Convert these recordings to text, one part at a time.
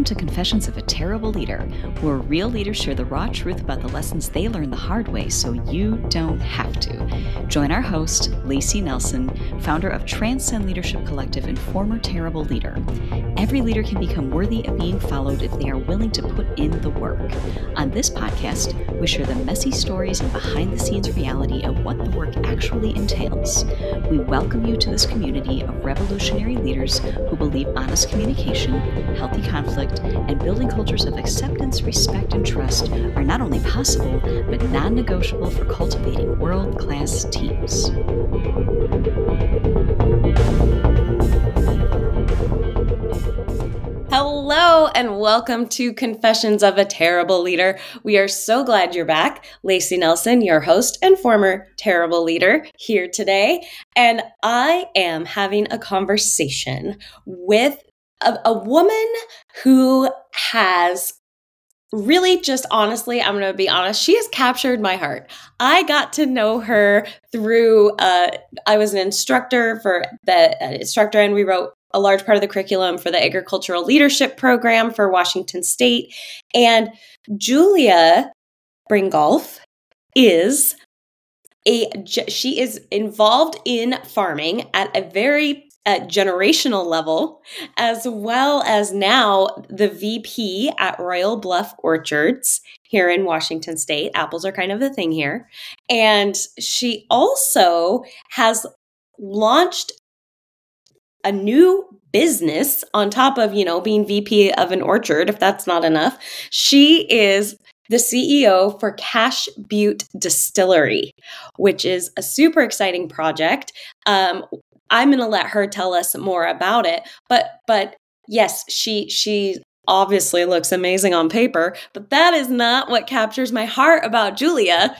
Welcome to Confessions of a Terrible Leader, where real leaders share the raw truth about the lessons they learned the hard way so you don't have to. Join our host, Layci Nelson, founder of Transcend Leadership Collective and former terrible leader. Every leader can become worthy of being followed if they are willing to put in the work. On this podcast, we share the messy stories and behind the scenes reality of what the work actually entails. We welcome you to this community of revolutionary leaders who believe honest communication, healthy conflict, and building cultures of acceptance, respect, and trust are not only possible, but non negotiable for cultivating world class teams. And welcome to Confessions of a Terrible Leader. We are so glad you're back. Layci Nelson, your host and former terrible leader, here today. And I am having a conversation with a, a woman who has really just honestly i'm going to be honest she has captured my heart i got to know her through uh, i was an instructor for the uh, instructor and we wrote a large part of the curriculum for the agricultural leadership program for washington state and julia bringolf is a she is involved in farming at a very at generational level, as well as now the VP at Royal Bluff Orchards here in Washington State. Apples are kind of a thing here. And she also has launched a new business on top of, you know, being VP of an orchard, if that's not enough. She is the CEO for Cash Butte Distillery, which is a super exciting project. Um, I'm going to let her tell us more about it. But but yes, she she obviously looks amazing on paper, but that is not what captures my heart about Julia.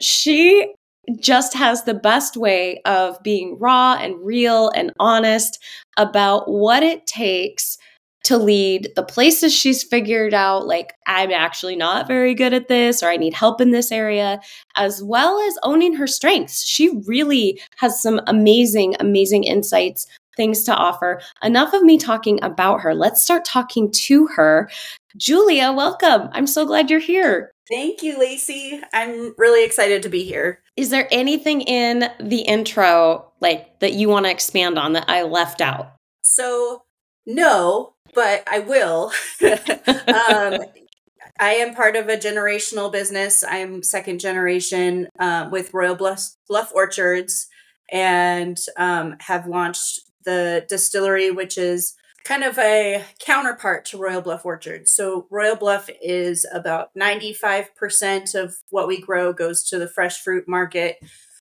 She just has the best way of being raw and real and honest about what it takes to lead the places she's figured out like i'm actually not very good at this or i need help in this area as well as owning her strengths. She really has some amazing amazing insights things to offer enough of me talking about her let's start talking to her julia welcome i'm so glad you're here Thank you, Layci. I'm really excited to be here. Is there anything in the intro like that you want to expand on that I left out? So, no, but I will. um, I am part of a generational business. I'm second generation uh, with Royal Bluff, Bluff Orchards and um, have launched the distillery, which is kind of a counterpart to Royal Bluff Orchard. So, Royal Bluff is about 95% of what we grow goes to the fresh fruit market,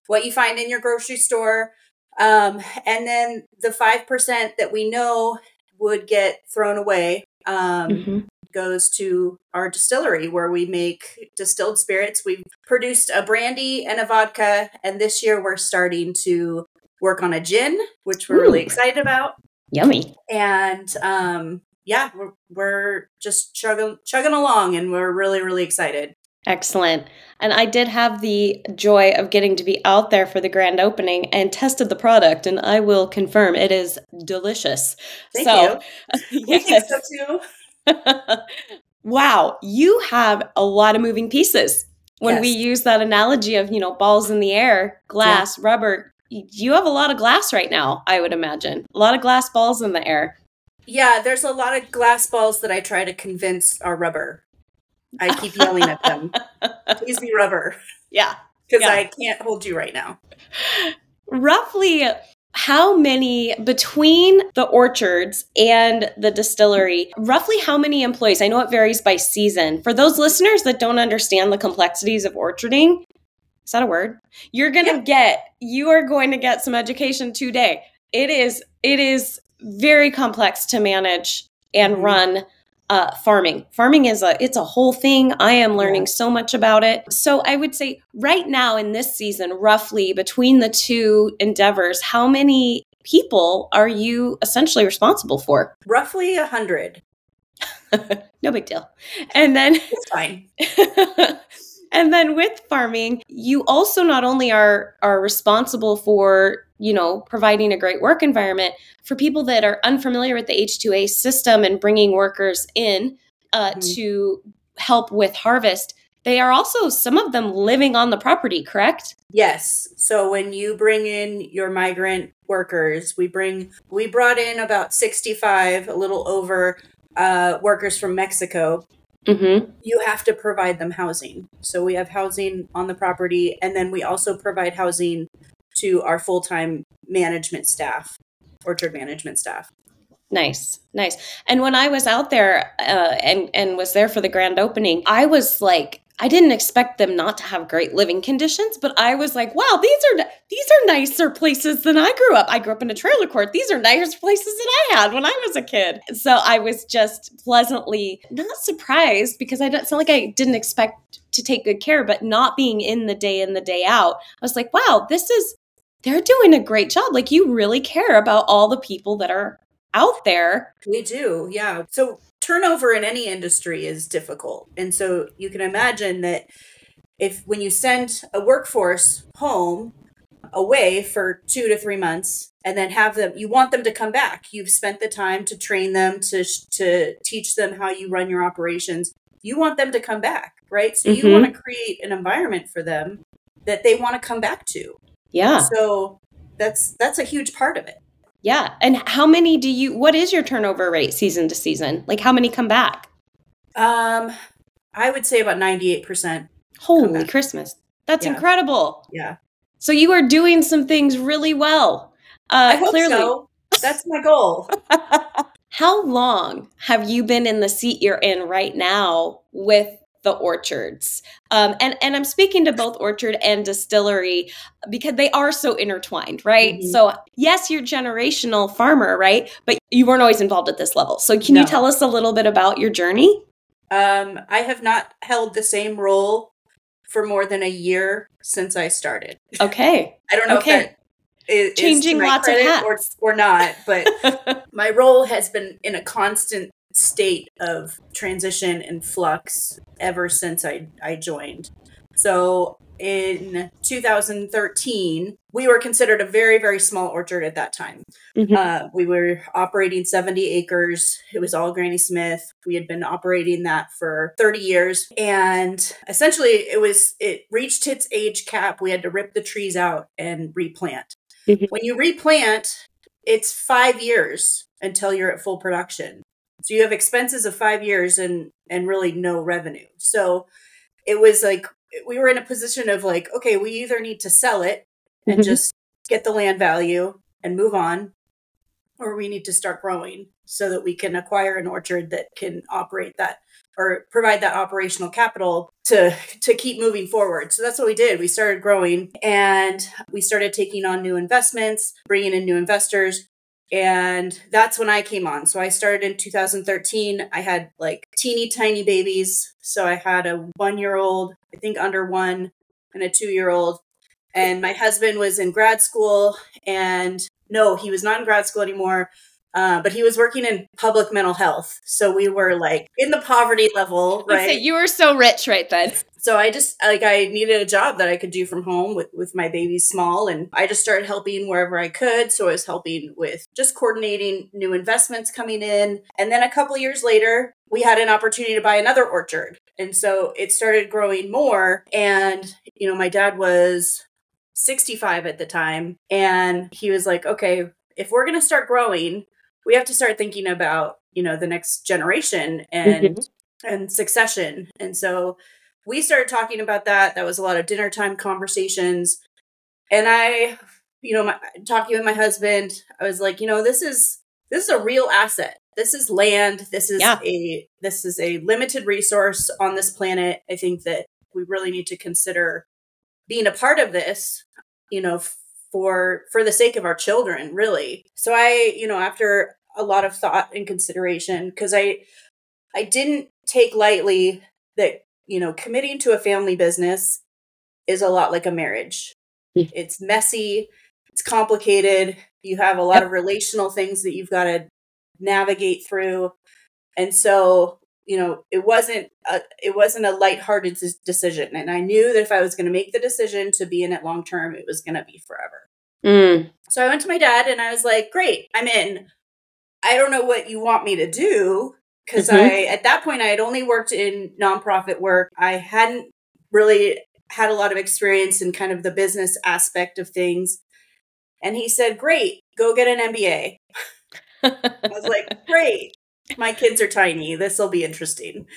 what you find in your grocery store. Um, and then the 5% that we know would get thrown away um, mm-hmm. goes to our distillery where we make distilled spirits. We've produced a brandy and a vodka, and this year we're starting to work on a gin, which we're Ooh. really excited about. Yummy. And um, yeah, we're, we're just chugging chugging along, and we're really really excited. Excellent. And I did have the joy of getting to be out there for the grand opening and tested the product, and I will confirm it is delicious. Thank so, you. yes. so too. wow, you have a lot of moving pieces. When yes. we use that analogy of, you know, balls in the air, glass, yeah. rubber, you have a lot of glass right now, I would imagine. A lot of glass balls in the air. Yeah, there's a lot of glass balls that I try to convince are rubber. I keep yelling at them. Please be rubber. Yeah. Because yeah. I can't hold you right now. Roughly how many between the orchards and the distillery roughly how many employees i know it varies by season for those listeners that don't understand the complexities of orcharding is that a word you're gonna yeah. get you are going to get some education today it is it is very complex to manage and mm-hmm. run uh, farming. Farming is a it's a whole thing. I am learning yeah. so much about it. So I would say right now in this season, roughly between the two endeavors, how many people are you essentially responsible for? Roughly a hundred. no big deal. And then it's fine. and then with farming, you also not only are are responsible for you know, providing a great work environment for people that are unfamiliar with the H2A system and bringing workers in uh, mm-hmm. to help with harvest. They are also some of them living on the property, correct? Yes. So when you bring in your migrant workers, we bring we brought in about 65, a little over uh, workers from Mexico Mm-hmm. You have to provide them housing. So we have housing on the property, and then we also provide housing to our full time management staff, orchard management staff. Nice, nice. And when I was out there uh, and and was there for the grand opening, I was like I didn't expect them not to have great living conditions, but I was like, wow, these are these are nicer places than I grew up. I grew up in a trailer court. These are nicer places than I had when I was a kid. So I was just pleasantly not surprised because I don't not like I didn't expect to take good care, but not being in the day in the day out, I was like, wow, this is they're doing a great job. Like you really care about all the people that are out there. We do, yeah. So turnover in any industry is difficult. And so you can imagine that if when you send a workforce home away for two to three months and then have them you want them to come back. You've spent the time to train them to to teach them how you run your operations. You want them to come back right? So mm-hmm. you want to create an environment for them that they want to come back to. Yeah. So that's that's a huge part of it yeah. And how many do you what is your turnover rate season to season? Like how many come back? Um I would say about 98%. Holy Christmas. That's yeah. incredible. Yeah. So you are doing some things really well. Uh I hope clearly. so. That's my goal. how long have you been in the seat you're in right now with the orchards. Um, and, and I'm speaking to both orchard and distillery because they are so intertwined, right? Mm-hmm. So, yes, you're generational farmer, right? But you weren't always involved at this level. So, can no. you tell us a little bit about your journey? Um, I have not held the same role for more than a year since I started. Okay. I don't know okay. if that is, changing is lots of hats or, or not, but my role has been in a constant state of transition and flux ever since I, I joined. So in 2013, we were considered a very, very small orchard at that time. Mm-hmm. Uh, we were operating 70 acres. It was all Granny Smith. We had been operating that for 30 years. And essentially, it was, it reached its age cap. We had to rip the trees out and replant. Mm-hmm. When you replant, it's five years until you're at full production. So you have expenses of five years and and really no revenue. So it was like we were in a position of like, okay, we either need to sell it and mm-hmm. just get the land value and move on, or we need to start growing so that we can acquire an orchard that can operate that or provide that operational capital to to keep moving forward. So that's what we did. We started growing and we started taking on new investments, bringing in new investors, and that's when I came on. So I started in 2013. I had like teeny tiny babies. So I had a one year old, I think under one, and a two year old. And my husband was in grad school. And no, he was not in grad school anymore. Uh, but he was working in public mental health. So we were like in the poverty level, right? you were so rich right then so I just like I needed a job that I could do from home with with my baby small and I just started helping wherever I could. So I was helping with just coordinating new investments coming in. And then a couple years later, we had an opportunity to buy another orchard. And so it started growing more and you know, my dad was 65 at the time and he was like, "Okay, if we're going to start growing, we have to start thinking about, you know, the next generation and mm-hmm. and succession." And so we started talking about that. That was a lot of dinner time conversations. And I, you know, my, talking with my husband, I was like, you know, this is this is a real asset. This is land. This is yeah. a this is a limited resource on this planet. I think that we really need to consider being a part of this, you know, for for the sake of our children, really. So I, you know, after a lot of thought and consideration because I I didn't take lightly that you know, committing to a family business is a lot like a marriage. It's messy, it's complicated. You have a lot yep. of relational things that you've got to navigate through. And so, you know, it wasn't a, it wasn't a lighthearted decision. And I knew that if I was going to make the decision to be in it long term, it was going to be forever. Mm. So I went to my dad and I was like, "Great, I'm in. I don't know what you want me to do because Mhm. I at that point I had only worked in nonprofit work. I hadn't really had a lot of experience in kind of the business aspect of things. And he said, "Great, go get an MBA." I was like, "Great. My kids are tiny. This will be interesting."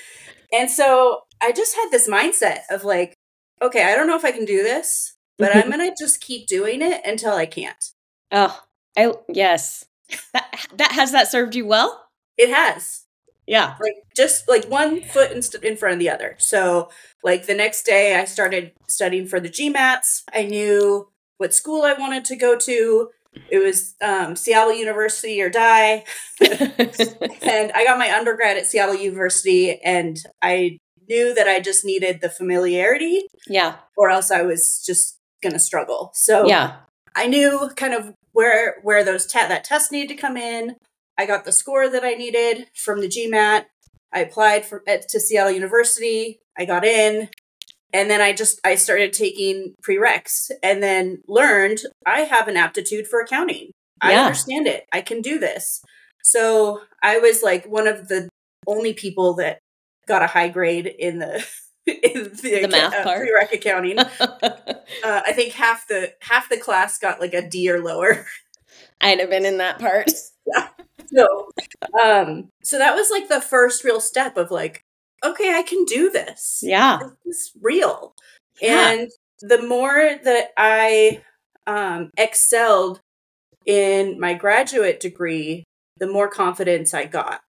And so I just had this mindset of like, "Okay, I don't know if I can do this, but Mhm. I'm going to just keep doing it until I can't." oh, I yes. That, that has that served you well? It has. Yeah. like just like one foot in, st- in front of the other. So like the next day I started studying for the GMATs. I knew what school I wanted to go to. It was um, Seattle University or die. and I got my undergrad at Seattle University and I knew that I just needed the familiarity yeah. or else I was just going to struggle. So Yeah. I knew kind of where where those te- that test needed to come in. I got the score that I needed from the GMAT. I applied for at, to Seattle University. I got in, and then I just I started taking prereqs, and then learned I have an aptitude for accounting. I understand it. I can do this. So I was like one of the only people that got a high grade in the in the, The math uh, part. prereq accounting uh, I think half the half the class got like a D or lower. I'd have been in that part. So, um, so that was like the first real step of like, okay, I can do this. Yeah. This is real. Yeah. And the more that I um, excelled in my graduate degree, the more confidence I got.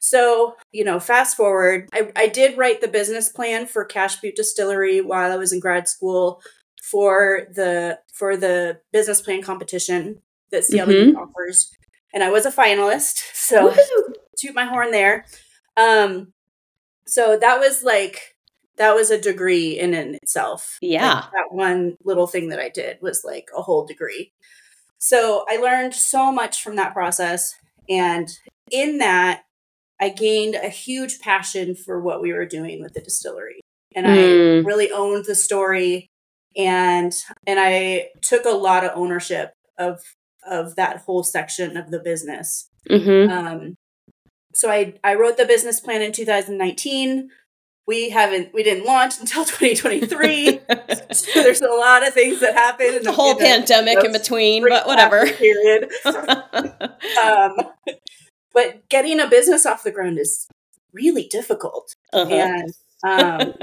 So, you know, fast forward, I, I did write the business plan for Cash Butte Distillery while I was in grad school for the for the business plan competition that CLE offers. And I was a finalist. So Woohoo. toot my horn there. Um, so that was like that was a degree in and itself. Yeah. Like, that one little thing that I did was like a whole degree. So I learned so much from that process, and in that, I gained a huge passion for what we were doing with the distillery, and I Mm. really owned the story, and and I took a lot of ownership of of that whole section of the business. Mm-hmm. Um, so I I wrote the business plan in 2019. We haven't we didn't launch until 2023. so there's a lot of things that happened in the whole in the pandemic in between, but whatever. Period. um, but getting a business off the ground is really difficult, Uh-huh. and um,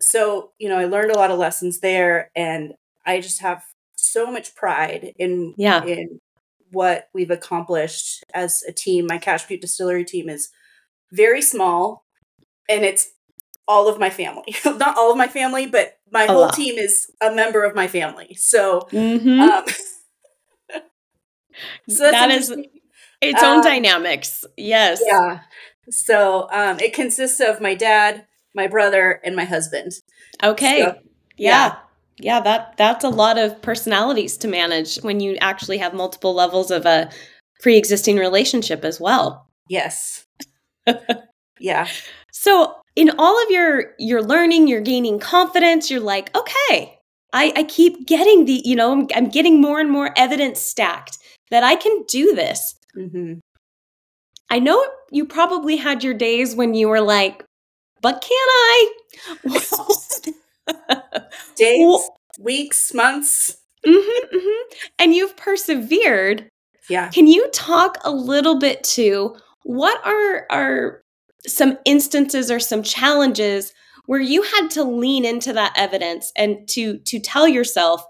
so you know I learned a lot of lessons there, and I just have so much pride in Yeah. in what we've accomplished as a team. My Cash Butte Distillery team is very small, and it's all of my family. Not all of my family, but my A whole lot. team is a member of my family. So, Mhm. um, so That is its own um, dynamics. Yes. yeah. So um, it consists of my dad, my brother, and my husband. Okay. So, yeah. Yeah, that that's a lot of personalities to manage when you actually have multiple levels of a pre-existing relationship as well. Yes. yeah. So, in all of your your learning, you're gaining confidence, you're like, "Okay, I I keep getting the, you know, I'm, I'm getting more and more evidence stacked that I can do this." hmm I know you probably had your days when you were like, "But can I?" Days, Well- weeks, months. Mhm, mhm. And you've persevered. Yeah. Can you talk a little bit to what are are some instances or some challenges where you had to lean into that evidence and to to tell yourself,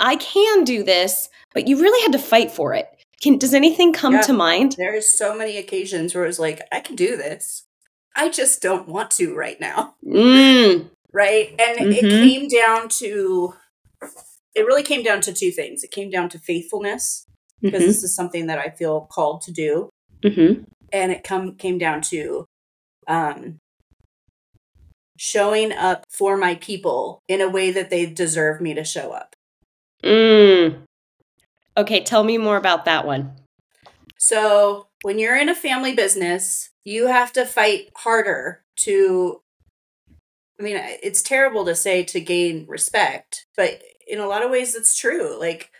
I can do this, but you really had to fight for it. Can does anything come Yeah. to mind? There's so many occasions where it's like, I can do this. I just don't want to right now. Mm, Right. And it Mhm. came down to, it really came down to two things. It came down to faithfulness, because mhm, this is something that I feel called to do. mhm. And it come came down to um, showing up for my people in a way that they deserve me to show up. Mm. Okay, tell me more about that one. So when you're in a family business, you have to fight harder to. I mean, it's terrible to say to gain respect, but in a lot of ways it's true. Like,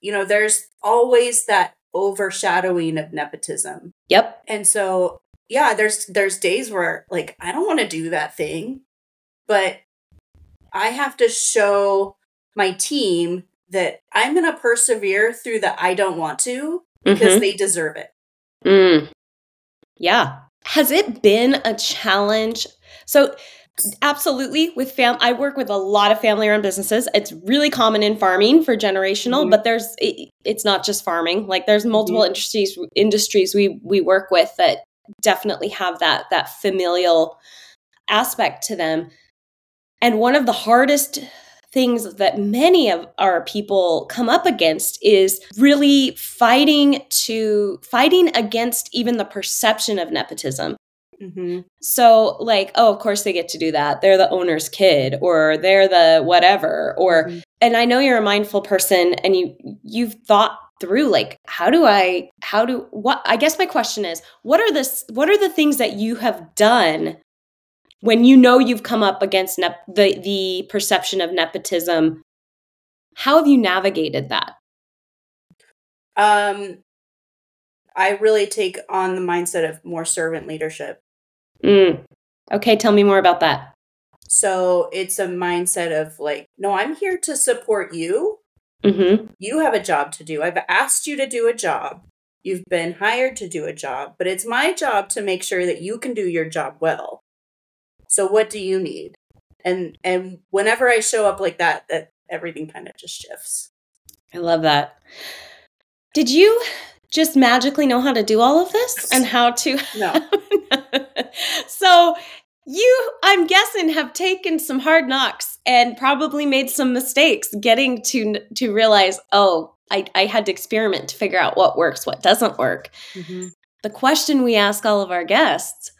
you know, there's always that overshadowing of nepotism. Yep. And so, yeah, there's there's days where like I don't want to do that thing, but I have to show my team that I'm going to persevere through the I don't want to because Mhm. they deserve it. Mm. Yeah. Has it been a challenge? So, absolutely, with fam, I work with a lot of family run businesses. It's really common in farming for generational, Mhm. but there's it, it's not just farming. Like there's multiple Mhm. industries industries we we work with that definitely have that that familial aspect to them. And one of the hardest things that many of our people come up against is really fighting to fighting against even the perception of nepotism. Mm-hmm. So like, oh, of course they get to do that. They're the owner's kid or they're the whatever or Mhm. and I know you're a mindful person and you you've thought through like how do I how do what I guess my question is what are the what are the things that you have done when you know you've come up against nep- the the perception of nepotism how have you navigated that Um, I really take on the mindset of more servant leadership. Mm. okay tell me more about that So it's a mindset of like, no, I'm here to support you. mhm You have a job to do. I've asked you to do a job. You've been hired to do a job, but it's my job to make sure that you can do your job well. So what do you need? And and whenever I show up like that, that everything kind of just shifts. I love that did you just magically know how to do all of this and how to No. so you i'm guessing have taken some hard knocks and probably made some mistakes getting to to realize oh I, I had to experiment to figure out what works what doesn't work. Mm-hmm. The question we ask all of our guests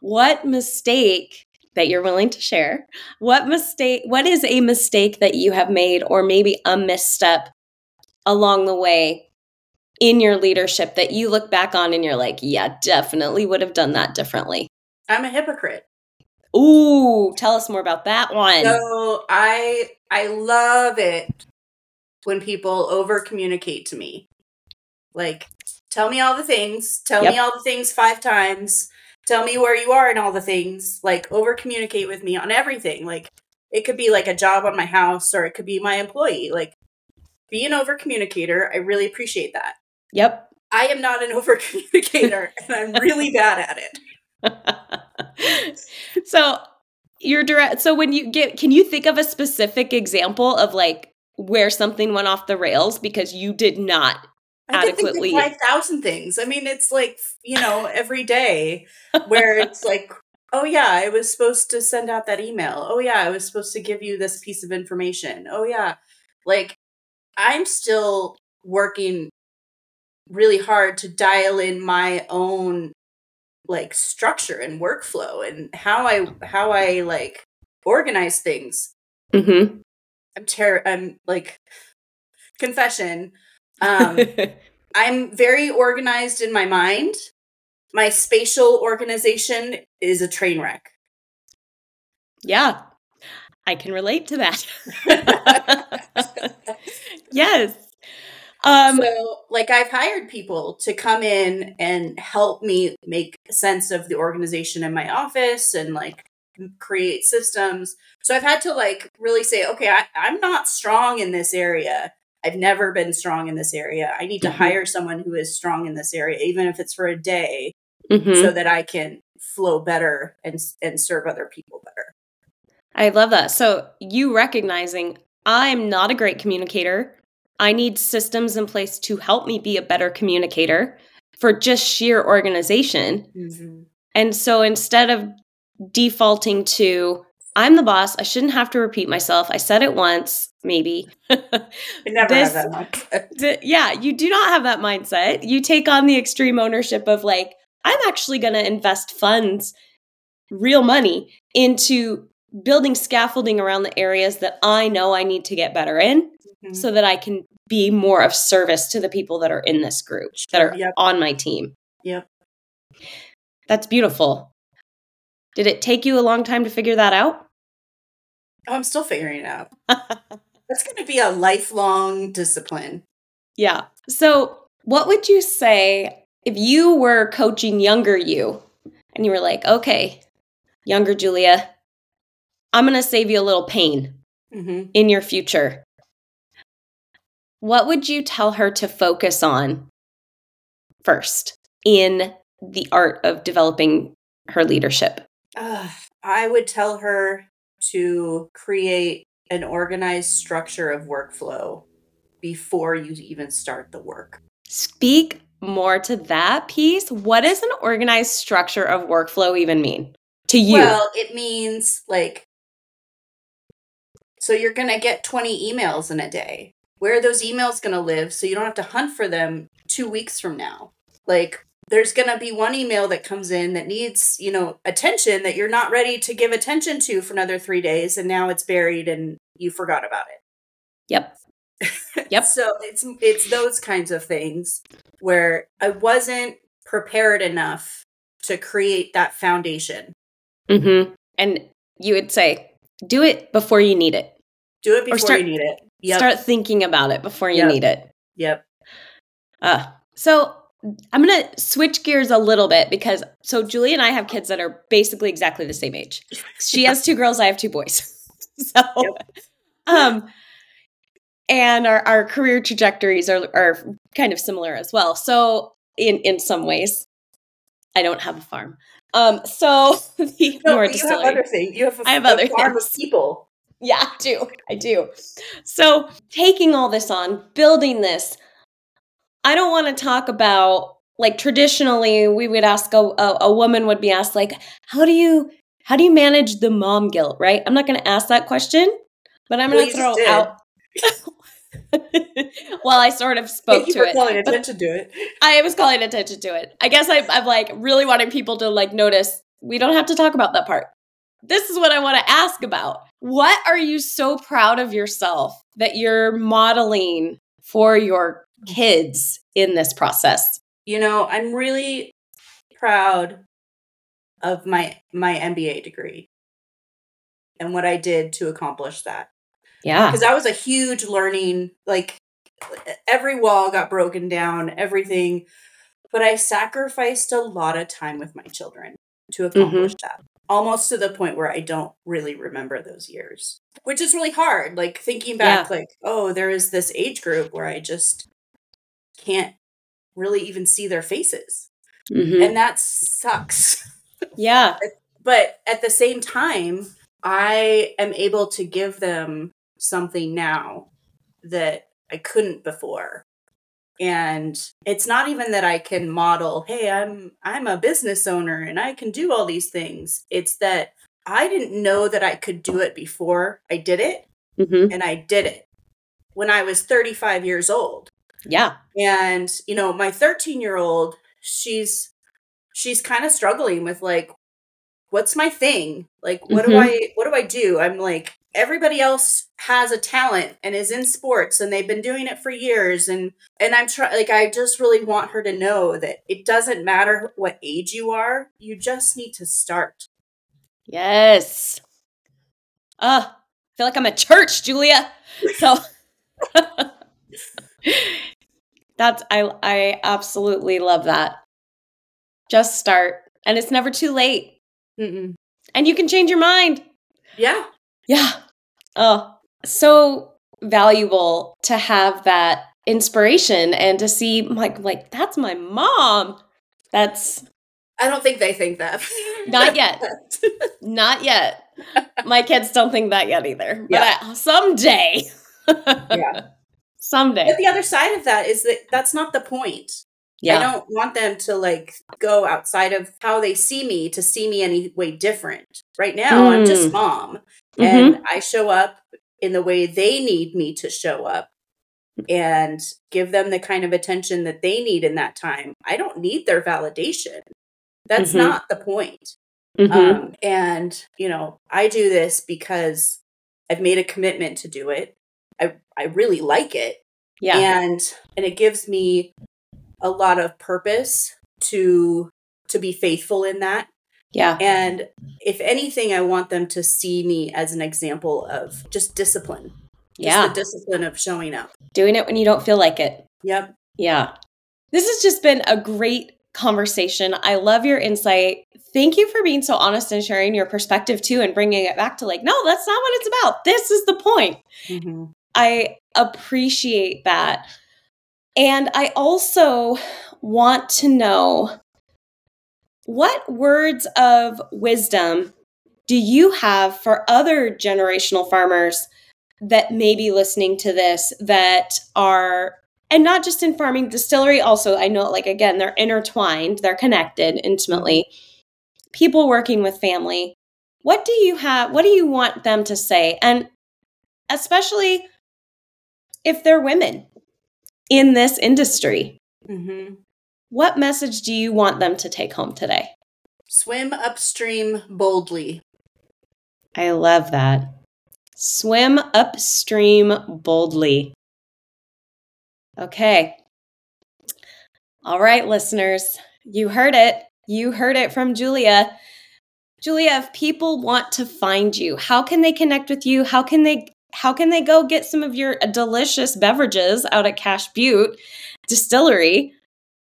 what mistake that you're willing to share what mistake what is a mistake that you have made or maybe a misstep along the way in your leadership that you look back on and you're like yeah definitely would have done that differently I'm a hypocrite. ooh tell us more about that one So I I love it when people over communicate to me. Like tell me all the things, tell me all the things 5 times, tell me where you are and all the things, like over communicate with me on everything. Like it could be like a job on my house or it could be my employee. Like be an over communicator. I really appreciate that. Yep I am not an over communicator and I'm really bad at it. so you're direct so when you get can you think of a specific example of like where something went off the rails because you did not I think Adequately. of five thousand things. I mean, it's like you know every day where it's like, oh yeah, I was supposed to send out that email. Oh yeah, I was supposed to give you this piece of information. Oh yeah, like I'm still working really hard to dial in my own like structure and workflow and how I how I like organize things. mm-hmm. I'm ter- I'm like confession. Um I'm very organized in my mind. My spatial organization is a train wreck. yeah i can relate to that yes um so, like, I've hired people to come in and help me make sense of the organization in my office and like create systems. So, I've had to like really say, okay, I, I'm not strong in this area. I've never been strong in this area. I need to Mhm. hire someone who is strong in this area, even if it's for a day, mhm. so that I can flow better and and serve other people better. I love that. So you recognizing I'm not a great communicator. I need systems in place to help me be a better communicator for just sheer organization. Mm-hmm. And so instead of defaulting to I'm the boss, I shouldn't have to repeat myself. I said it once, maybe. I never This- have that the, yeah, you do not have that mindset. You take on the extreme ownership of like, I'm actually going to invest funds, real money, into building scaffolding around the areas that I know I need to get better in Mhm. so that I can be more of service to the people that are in this group, that are Yep. on my team. Yep. That's beautiful. Did it take you a long time to figure that out? Oh, I'm still figuring it out. That's going to be a lifelong discipline. Yeah. So, what would you say if you were coaching younger you and you were like, okay, younger Julia, I'm going to save you a little pain Mm-hmm. in your future? What would you tell her to focus on first in the art of developing her leadership? Uh, I would tell her to create an organized structure of workflow before you even start the work. Speak more to that piece. What does an organized structure of workflow even mean to you? Well, it means like, so you're going to get 20 emails in a day. Where are those emails going to live so you don't have to hunt for them two weeks from now? Like, there's going to be one email that comes in that needs, you know, attention that you're not ready to give attention to for another three days. And now it's buried and you forgot about it. yep. Yep. so it's it's those kinds of things where I wasn't prepared enough to create that foundation. Mm-hmm. And you would say, do it before you need it. Do it before start- you need it. Yep. Start thinking about it before you Yep. need it. Yep. Uh, so I'm going to switch gears a little bit because so Julie and I have kids that are basically exactly the same age. She has two girls, I have two boys. so, um, and our, our career trajectories are, are kind of similar as well. So in, in some ways, I don't have a farm. Um, so the No, you have other things. You have a, I have other farm things. of people. Yeah, I do. I do. So, taking all this on, building this, I don't want to talk about like traditionally we would ask a, a, a woman would be asked like how do you how do you manage the mom guilt right i'm not going to ask that question but i'm going to throw just out well i sort of spoke Thank you to it calling attention to it. I was calling attention to it. I guess I, I'm like really wanting people to like notice we don't have to talk about that part. This is what I want to ask about. What are you so proud of yourself that you're modeling for your kids in this process? You know, I'm really proud of my my MBA degree and what I did to accomplish that. Yeah. because that was a huge learning like every wall got broken down everything but i sacrificed a lot of time with my children to accomplish mm-hmm. that almost to the point where i don't really remember those years which is really hard like thinking back like oh there is this age group where i just can't really even see their faces Mhm. and that sucks Yeah. but at the same time i am able to give them something now that i couldn't before and it's not even that i can model hey i'm i'm a business owner and i can do all these things it's that i didn't know that i could do it before i did it Mhm. and i did it when i was 35 years old Yeah. and you know my 13 year old she's she's kind of struggling with like what's my thing like what do Mhm. i what do i do i'm like everybody else has a talent and is in sports and they've been doing it for years and and i'm trying like i just really want her to know that it doesn't matter what age you are you just need to start Yes. Uh, I feel like I'm at church, Julia. So that's I I absolutely love that. Just start and it's never too late. Mm-mm. And you can change your mind. yeah Yeah. Oh, so valuable to have that inspiration and to see like like that's my mom. That's i don't think they think that Not yet. not yet. My kids don't think that yet either. But I, someday. yeah Someday. but the other side of that is that that's not the point Yeah. I don't want them to like go outside of how they see me to see me any way different. Right now, I'm just Mm. mom, Mhm. and I show up in the way they need me to show up and give them the kind of attention that they need in that time. I don't need their validation. That's Mhm. not the point. Mhm. Um, and you know, I do this because I've made a commitment to do it. I I really like it yeah. and and it gives me a lot of purpose to to be faithful in that yeah. and if anything i want them to see me as an example of just discipline yeah. the discipline of showing up. Doing it when you don't feel like it. Yep. Yeah. This has just been a great conversation. I love your insight. Thank you for being so honest and sharing your perspective too and bringing it back to like, no, that's not what it's about. This is the point. Mm-hmm. I appreciate that. And I also want to know what words of wisdom do you have for other generational farmers that may be listening to this that are and not just in farming distillery also i know like again they're intertwined they're connected intimately. People working with family what do you have what do you want them to say? And especially if they're women in this industry. Mm-hmm. what message do you want them to take home today? Swim upstream boldly. i love that. Swim upstream boldly. Okay. All right listeners. You heard it. You heard it from julia. Julia if people want to find you how can they connect with you? How can they how can they go get some of your delicious beverages out at cash butte distillery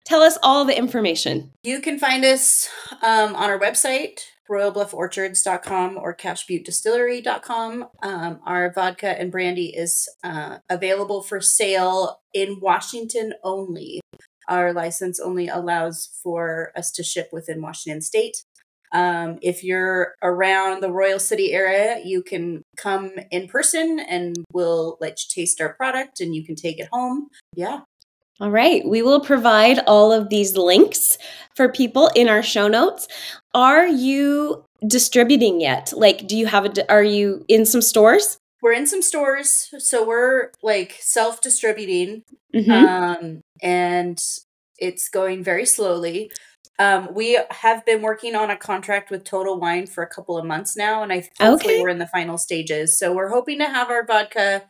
tell us all the information You can find us um, on our website, royalblufforchards.com or cashbuttedistillery.com. Um, our vodka and brandy is uh, available for sale in Washington only. Our license only allows for us to ship within Washington state. Um, if you're around the Royal City area, you can come in person and we'll let you taste our product and you can take it home. Yeah. All right. We will provide all of these links for people in our show notes. Are you distributing yet? Like, do you have a, are you in some stores? We're in some stores, so we're like self distributing. Mhm. um, and it's going very slowly. Um, we have been working on a contract with Total Wine for a couple of months now, and I hopefully Okay. we're in the final stages. So we're hoping to have our vodka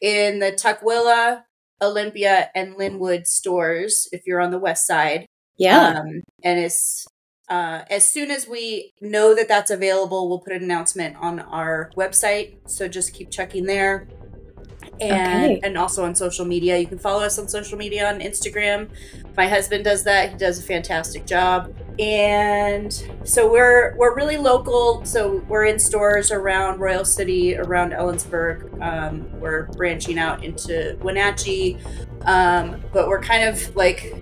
in the Tukwila, Olympia, and Lynnwood stores if you're on the west side. yeah. Um, and it's uh, as soon as we know that that's available, we'll put an announcement on our website. So just keep checking there. And Okay. and also on social media. You can follow us on social media on Instagram. My husband does that. He does a fantastic job. And so we're we're really local. So we're in stores around Royal City, around Ellensburg. Um, we're branching out into Wenatchee, um, but we're kind of like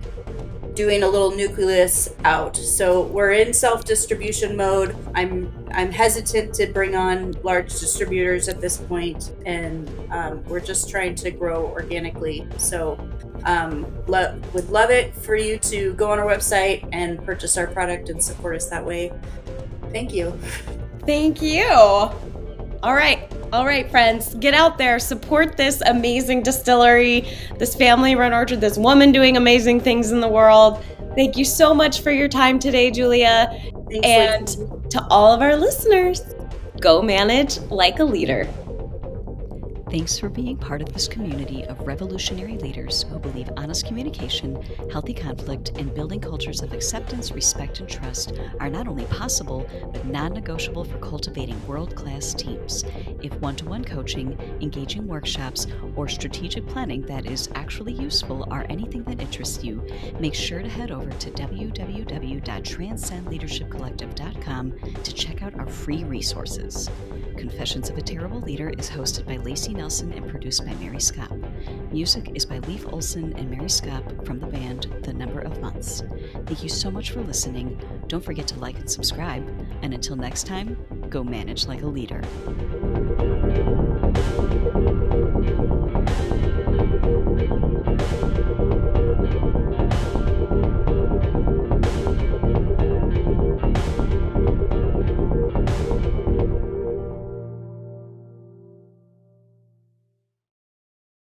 doing a little nucleus out. So we're in self-distribution mode. I'm I'm hesitant to bring on large distributors at this point, and um, we're just trying to grow organically. So um, lo- would love it for you to go on our website and purchase our product and support us that way. Thank you. Thank you. All right. All right, friends, get out there, support this amazing distillery, this family run orchard, this woman doing amazing things in the world. Thank you so much for your time today, Julia. Thanks, And to all of our listeners, go manage like a leader. Thanks for being part of this community of revolutionary leaders who believe honest communication, healthy conflict, and building cultures of acceptance, respect, and trust are not only possible, but non negotiable for cultivating world class teams. If one to one coaching, engaging workshops, or strategic planning that is actually useful are anything that interests you, make sure to head over to www.transcendleadershipcollective.com to check out our free resources. Confessions of a Terrible Leader is hosted by Layci Nelson and produced by Mary Skop. Music is by Leif Olsen and Mary Skop from the band The Number of Months. Thank you so much for listening. Don't forget to like and subscribe. And until next time, go manage like a leader.